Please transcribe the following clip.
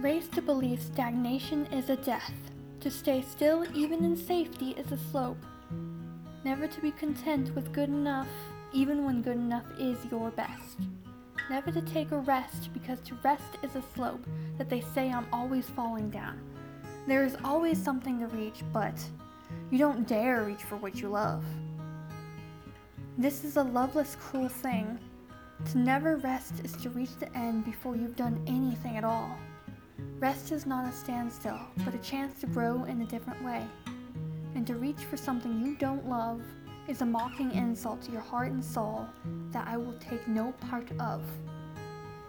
Raised to believe stagnation is a death. To stay still, even in safety, is a slope. Never to be content with good enough, even when good enough is your best. Never to take a rest, because to rest is a slope that they say I'm always falling down. There is always something to reach, but you don't dare reach for what you love. This is a loveless, cruel thing. To never rest is to reach the end before you've done anything at all. Rest is not a standstill, but a chance to grow in a different way. And to reach for something you don't love is a mocking insult to your heart and soul that I will take no part of.